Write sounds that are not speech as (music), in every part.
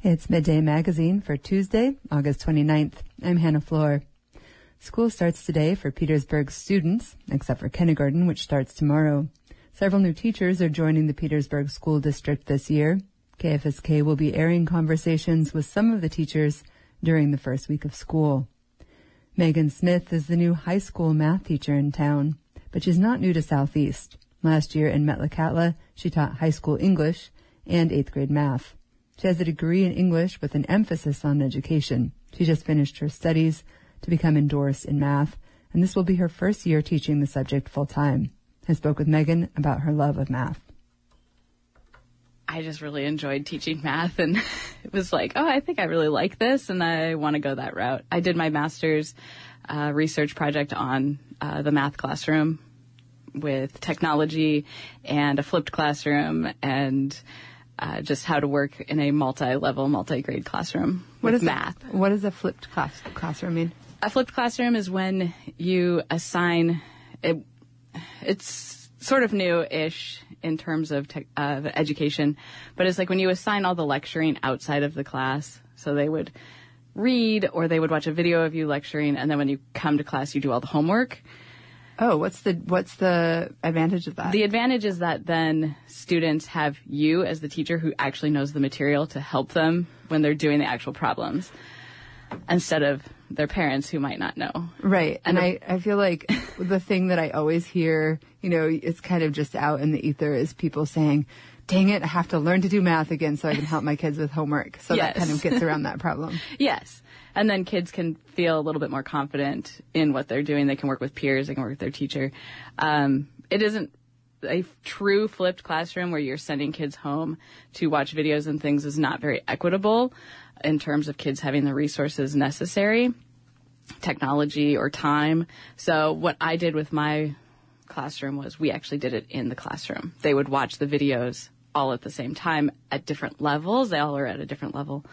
It's Midday Magazine for Tuesday, August 29th. I'm Hannah Floor. School starts today for Petersburg students, except for kindergarten, which starts tomorrow. Several new teachers are joining the Petersburg School District this year. KFSK will be airing conversations with some of the teachers during the first week of school. Megan Smith is the new high school math teacher in town, but she's not new to Southeast. Last year in Metlakatla, she taught high school English and eighth grade math. She has a degree in English with an emphasis on education. She just finished her studies to become endorsed in math, and this will be her first year teaching the subject full time. I spoke with Megan about her love of math. I just really enjoyed teaching math and (laughs) it was like, oh, I think I really like this and I want to go that route. I did my master's uh, research project on uh, the math classroom with technology and a flipped classroom and uh, just how to work in a multi-level, multi-grade classroom What with is math. What does a flipped class, classroom mean? A flipped classroom is when you assign it. It's sort of new-ish in terms of tech, uh, education, but it's like when you assign all the lecturing outside of the class. So they would read or they would watch a video of you lecturing, and then when you come to class, you do all the homework. Oh, what's the what's the advantage of that? The advantage is that then students have you as the teacher who actually knows the material to help them when they're doing the actual problems instead of their parents who might not know. Right. And I, I feel like (laughs) the thing that I always hear, you know, it's kind of just out in the ether is people saying, dang it, I have to learn to do math again so I can help my kids with homework. So Yes. that kind of gets around (laughs) that problem. Yes. And then kids can feel a little bit more confident in what they're doing. They can work with peers. They can work with their teacher. Um, it isn't a true flipped classroom where you're sending kids home to watch videos and things is not very equitable in terms of kids having the resources necessary, technology or time. So what I did with my classroom was we actually did it in the classroom. They would watch the videos all at the same time at different levels. They all are at a different level.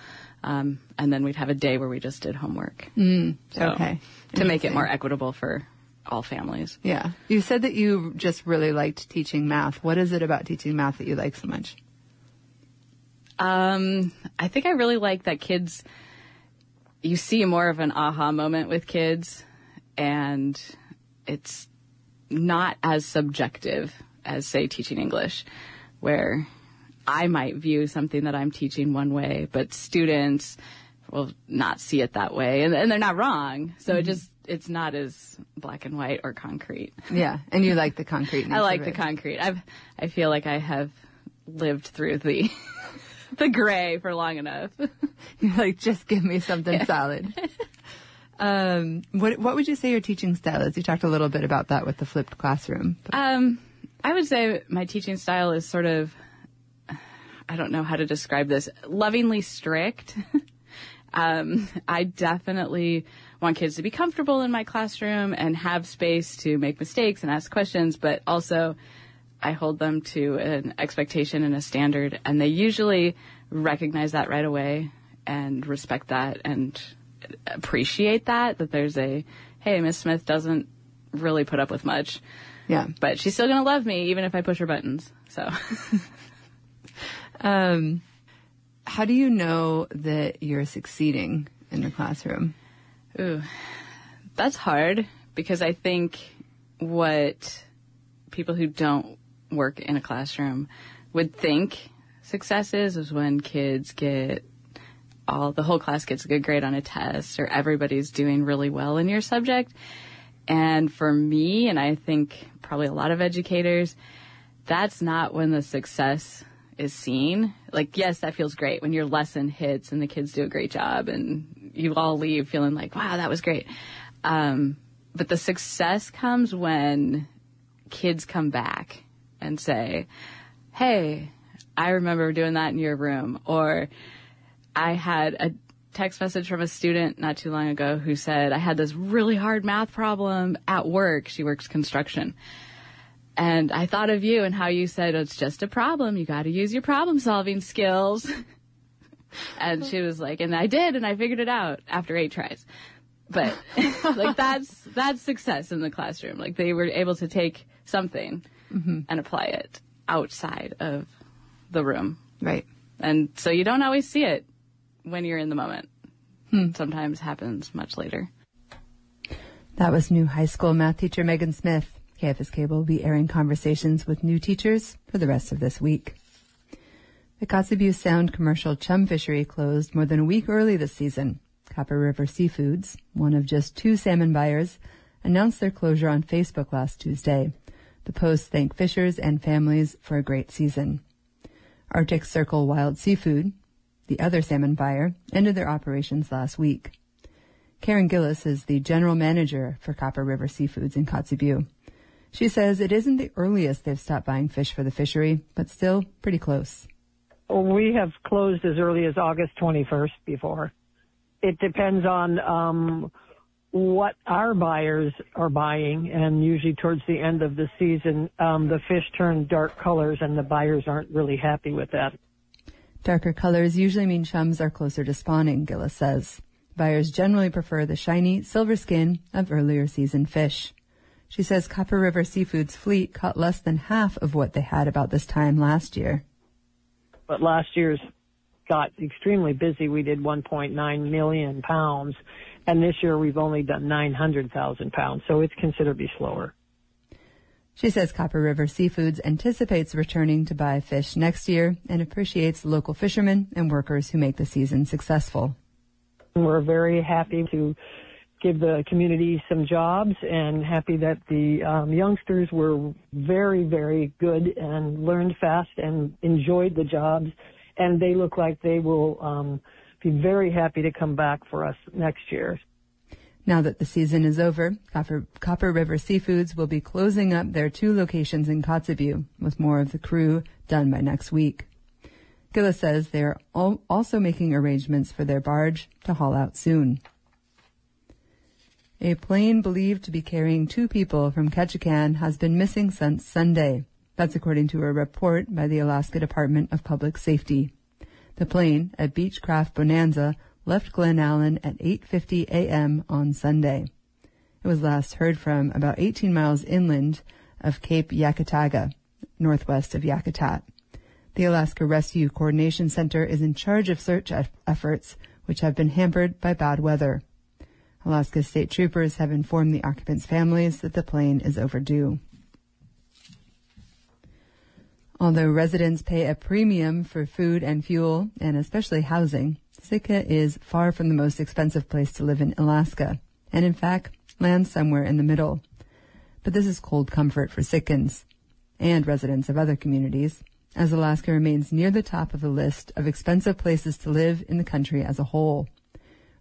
Um, and then we'd have a day where we just did homework. Mm, okay. To make it more equitable for all families. Yeah. You said that you just really liked teaching math. What is it about teaching math that you like so much? Um, I think I really like that kids, you see more of an aha moment with kids and it's not as subjective as say teaching English where I might view something that I'm teaching one way, but students will not see it that way and, and they're not wrong. So it just, it's not as black and white or concrete. Yeah. And you like the concrete. I like the concrete. I've, I feel like I have lived through the, (laughs) the gray for long enough. (laughs) You're like, just give me something solid. (laughs) Um, what what would you say your teaching style is? You talked a little bit about that with the flipped classroom. Um, I would say my teaching style is sort of, I don't know how to describe this, lovingly strict. (laughs) um, I definitely want kids to be comfortable in my classroom and have space to make mistakes and ask questions, but also I hold them to an expectation and a standard, and they usually recognize that right away and respect that and appreciate that, that there's a, hey, Miss Smith doesn't really put up with much yeah. but she's still gonna love me even if I push her buttons. So (laughs) Um, how do you know that you're succeeding in the classroom? Ooh, that's hard because I think what people who don't work in a classroom would think success is is when kids get all the whole class gets a good grade on a test or everybody's doing really well in your subject. And for me, and I think probably a lot of educators, that's not when the success is seen. Like, yes, that feels great when your lesson hits and the kids do a great job and you all leave feeling like, wow, that was great. Um, but the success comes when kids come back and say, hey, I remember doing that in your room. Or I had a text message from a student not too long ago who said, I had this really hard math problem at work. She works construction. And I thought of you and how you said it's just a problem. You got to use your problem solving skills. (laughs) and she was like, and I did, and I figured it out after eight tries. But (laughs) like that's that's success in the classroom. Like they were able to take something and apply it outside of the room. Right. And so you don't always see it when you're in the moment. Hmm. Sometimes happens much later. That was new high school math teacher Megan Smith. KFSK will be airing conversations with new teachers for the rest of this week. The Kotzebue Sound commercial chum fishery closed more than a week early this season. Copper River Seafoods, one of just two salmon buyers, announced their closure on Facebook last Tuesday. The post thanked fishers and families for a great season. Arctic Circle Wild Seafood, the other salmon buyer, ended their operations last week. Karen Gillis is the general manager for Copper River Seafoods in Kotzebue. She says it isn't the earliest they've stopped buying fish for the fishery, but still pretty close. We have closed as early as August 21st before. It depends on um, what our buyers are buying, and usually towards the end of the season, um, the fish turn dark colors, and the buyers aren't really happy with that. Darker colors usually mean chums are closer to spawning, Gillis says. Buyers generally prefer the shiny silver skin of earlier season fish. She says Copper River Seafood's fleet caught less than half of what they had about this time last year. But last year's got extremely busy. We did 1.9 million pounds, and this year we've only done 900,000 pounds, so it's considerably slower. She says Copper River Seafoods anticipates returning to buy fish next year and appreciates local fishermen and workers who make the season successful. We're very happy to give the community some jobs and happy that the um, youngsters were very, very good and learned fast and enjoyed the jobs. And they look like they will um, be very happy to come back for us next year. Now that the season is over, Copper, Copper River Seafoods will be closing up their two locations in Kotzebue, with more of the crew done by next week. Gillis says they are also making arrangements for their barge to haul out soon. A plane believed to be carrying two people from Ketchikan has been missing since Sunday. That's according to a report by the Alaska Department of Public Safety. The plane, a Beechcraft Bonanza, left Glennallen at 8.50 a.m. on Sunday. It was last heard from about 18 miles inland of Cape Yakataga, northwest of Yakutat. The Alaska Rescue Coordination Center is in charge of search efforts, which have been hampered by bad weather. Alaska state troopers have informed the occupants' families that the plane is overdue. Although residents pay a premium for food and fuel, and especially housing, Sitka is far from the most expensive place to live in Alaska, and in fact, lands somewhere in the middle. But this is cold comfort for Sitkans and residents of other communities, as Alaska remains near the top of the list of expensive places to live in the country as a whole.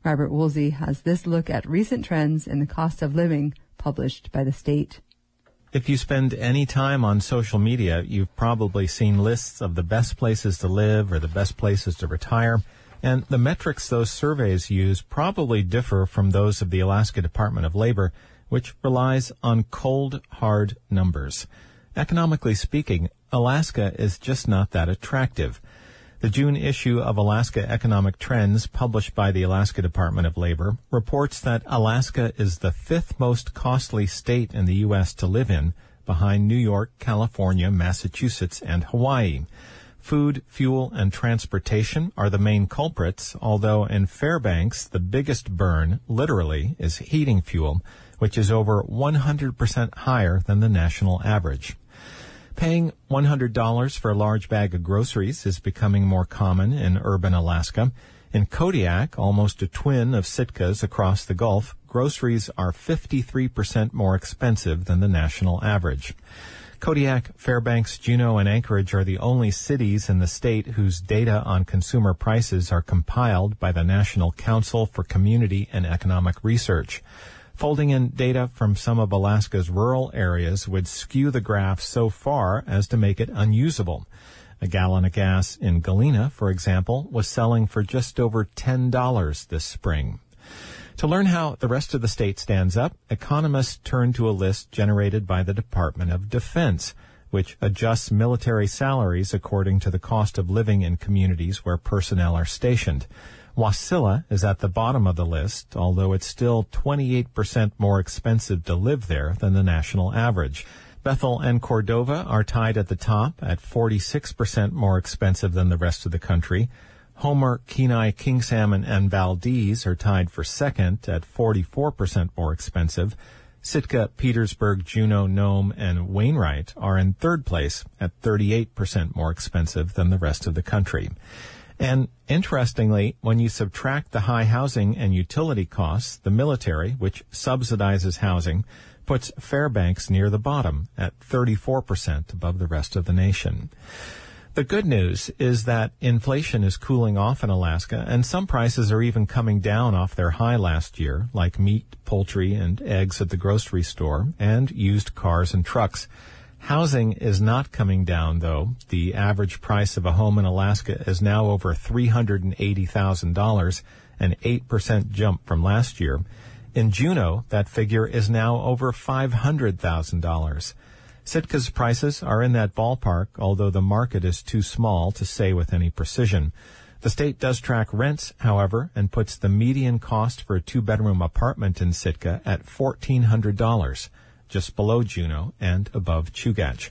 Robert Woolsey has this look at recent trends in the cost of living published by the state. If you spend any time on social media, you've probably seen lists of the best places to live or the best places to retire. And the metrics those surveys use probably differ from those of the Alaska Department of Labor, which relies on cold, hard numbers. Economically speaking, Alaska is just not that attractive. The June issue of Alaska Economic Trends, published by the Alaska Department of Labor, reports that Alaska is the fifth most costly state in the U.S. to live in, behind New York, California, Massachusetts, and Hawaii. Food, fuel, and transportation are the main culprits, although in Fairbanks, the biggest burn, literally, is heating fuel, which is over 100% higher than the national average. Paying $100 for a large bag of groceries is becoming more common in urban Alaska. In Kodiak, almost a twin of Sitka's across the Gulf, groceries are 53% more expensive than the national average. Kodiak, Fairbanks, Juneau, and Anchorage are the only cities in the state whose data on consumer prices are compiled by the National Council for Community and Economic Research. Folding in data from some of Alaska's rural areas would skew the graph so far as to make it unusable. A gallon of gas in Galena, for example, was selling for just over $10 this spring. To learn how the rest of the state stands up, economists turn to a list generated by the Department of Defense, which adjusts military salaries according to the cost of living in communities where personnel are stationed. Wasilla is at the bottom of the list, although it's still 28% more expensive to live there than the national average. Bethel and Cordova are tied at the top at 46% more expensive than the rest of the country. Homer, Kenai, King Salmon, and Valdez are tied for second at 44% more expensive. Sitka, Petersburg, Juneau, Nome, and Wainwright are in third place at 38% more expensive than the rest of the country. And interestingly, when you subtract the high housing and utility costs, the military, which subsidizes housing, puts Fairbanks near the bottom at 34% above the rest of the nation. The good news is that inflation is cooling off in Alaska, and some prices are even coming down off their high last year, like meat, poultry, and eggs at the grocery store, and used cars and trucks. Housing is not coming down, though. The average price of a home in Alaska is now over $380,000, an 8% jump from last year. In Juneau, that figure is now over $500,000. Sitka's prices are in that ballpark, although the market is too small to say with any precision. The state does track rents, however, and puts the median cost for a two-bedroom apartment in Sitka at $1,400, just below Juneau and above Chugach.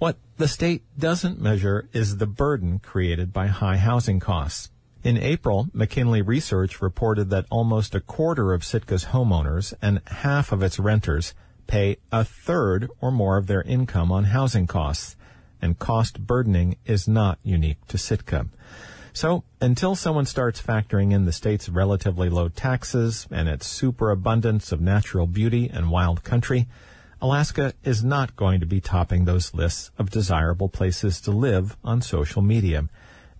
What the state doesn't measure is the burden created by high housing costs. In April, McKinley Research reported that almost a quarter of Sitka's homeowners and half of its renters pay a third or more of their income on housing costs, and cost burdening is not unique to Sitka. So, until someone starts factoring in the state's relatively low taxes and its superabundance of natural beauty and wild country, Alaska is not going to be topping those lists of desirable places to live on social media.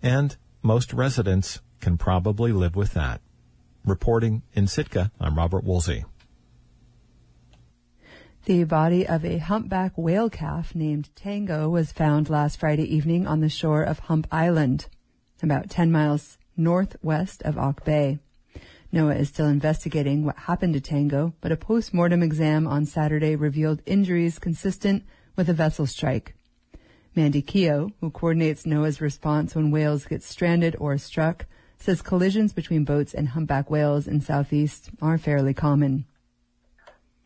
And most residents can probably live with that. Reporting in Sitka, I'm Robert Woolsey. The body of a humpback whale calf named Tango was found last Friday evening on the shore of Hump Island, about 10 miles northwest of Auk Bay. NOAA is still investigating what happened to Tango, but a post-mortem exam on Saturday revealed injuries consistent with a vessel strike. Mandy Keogh, who coordinates NOAA's response when whales get stranded or struck, says collisions between boats and humpback whales in Southeast are fairly common.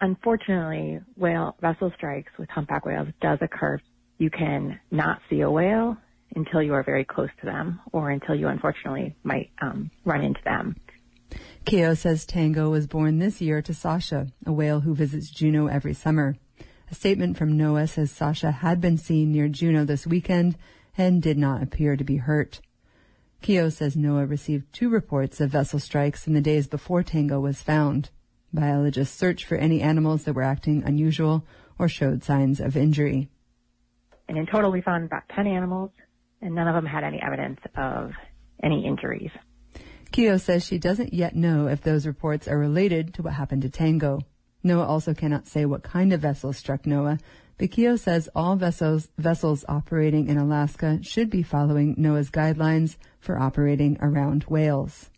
Unfortunately, whale vessel strikes with humpback whales does occur. You can not see a whale until you are very close to them, or until you unfortunately might um, run into them. Keogh says Tango was born this year to Sasha, a whale who visits Juneau every summer. A statement from NOAA says Sasha had been seen near Juneau this weekend and did not appear to be hurt. Keogh says NOAA received two reports of vessel strikes in the days before Tango was found. Biologists searched for any animals that were acting unusual or showed signs of injury. And in total, we found about 10 animals, and none of them had any evidence of any injuries. Keogh says she doesn't yet know if those reports are related to what happened to Tango. NOAA also cannot say what kind of vessel struck Noah, but Keogh says all vessels, vessels operating in Alaska should be following NOAA's guidelines for operating around whales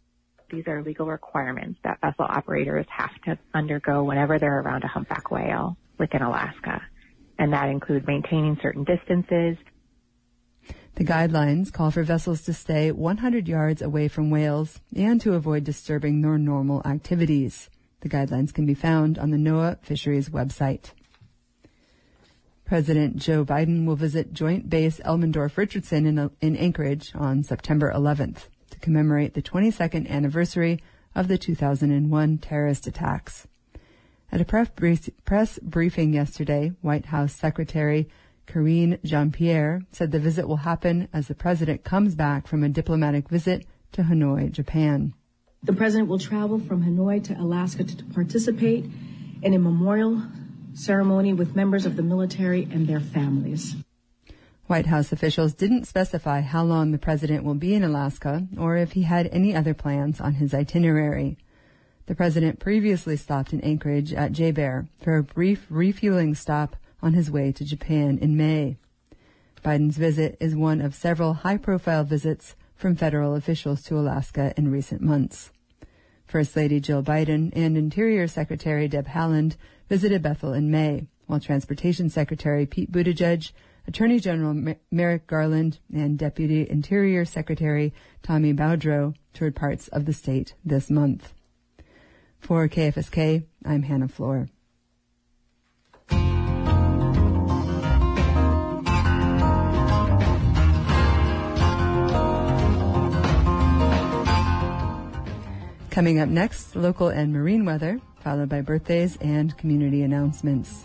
these are legal requirements that vessel operators have to undergo whenever they're around a humpback whale within Alaska. And that includes maintaining certain distances. The guidelines call for vessels to stay 100 yards away from whales and to avoid disturbing their normal activities. The guidelines can be found on the NOAA Fisheries website. President Joe Biden will visit Joint Base Elmendorf Richardson in, in Anchorage on September 11th to commemorate the 22nd anniversary of the 2001 terrorist attacks. At a press briefing yesterday, White House Secretary Karine Jean-Pierre said the visit will happen as the president comes back from a diplomatic visit to Hanoi, Japan. The president will travel from Hanoi to Alaska to participate in a memorial ceremony with members of the military and their families. White House officials didn't specify how long the president will be in Alaska or if he had any other plans on his itinerary. The president previously stopped in Anchorage at JBER for a brief refueling stop on his way to Japan in May. Biden's visit is one of several high-profile visits from federal officials to Alaska in recent months. First Lady Jill Biden and Interior Secretary Deb Haaland visited Bethel in May, while Transportation Secretary Pete Buttigieg Attorney General Merrick Garland and Deputy Interior Secretary Tommy Beaudreau toured parts of the state this month. For KFSK, I'm Hannah Floor. Coming up next, local and marine weather, followed by birthdays and community announcements.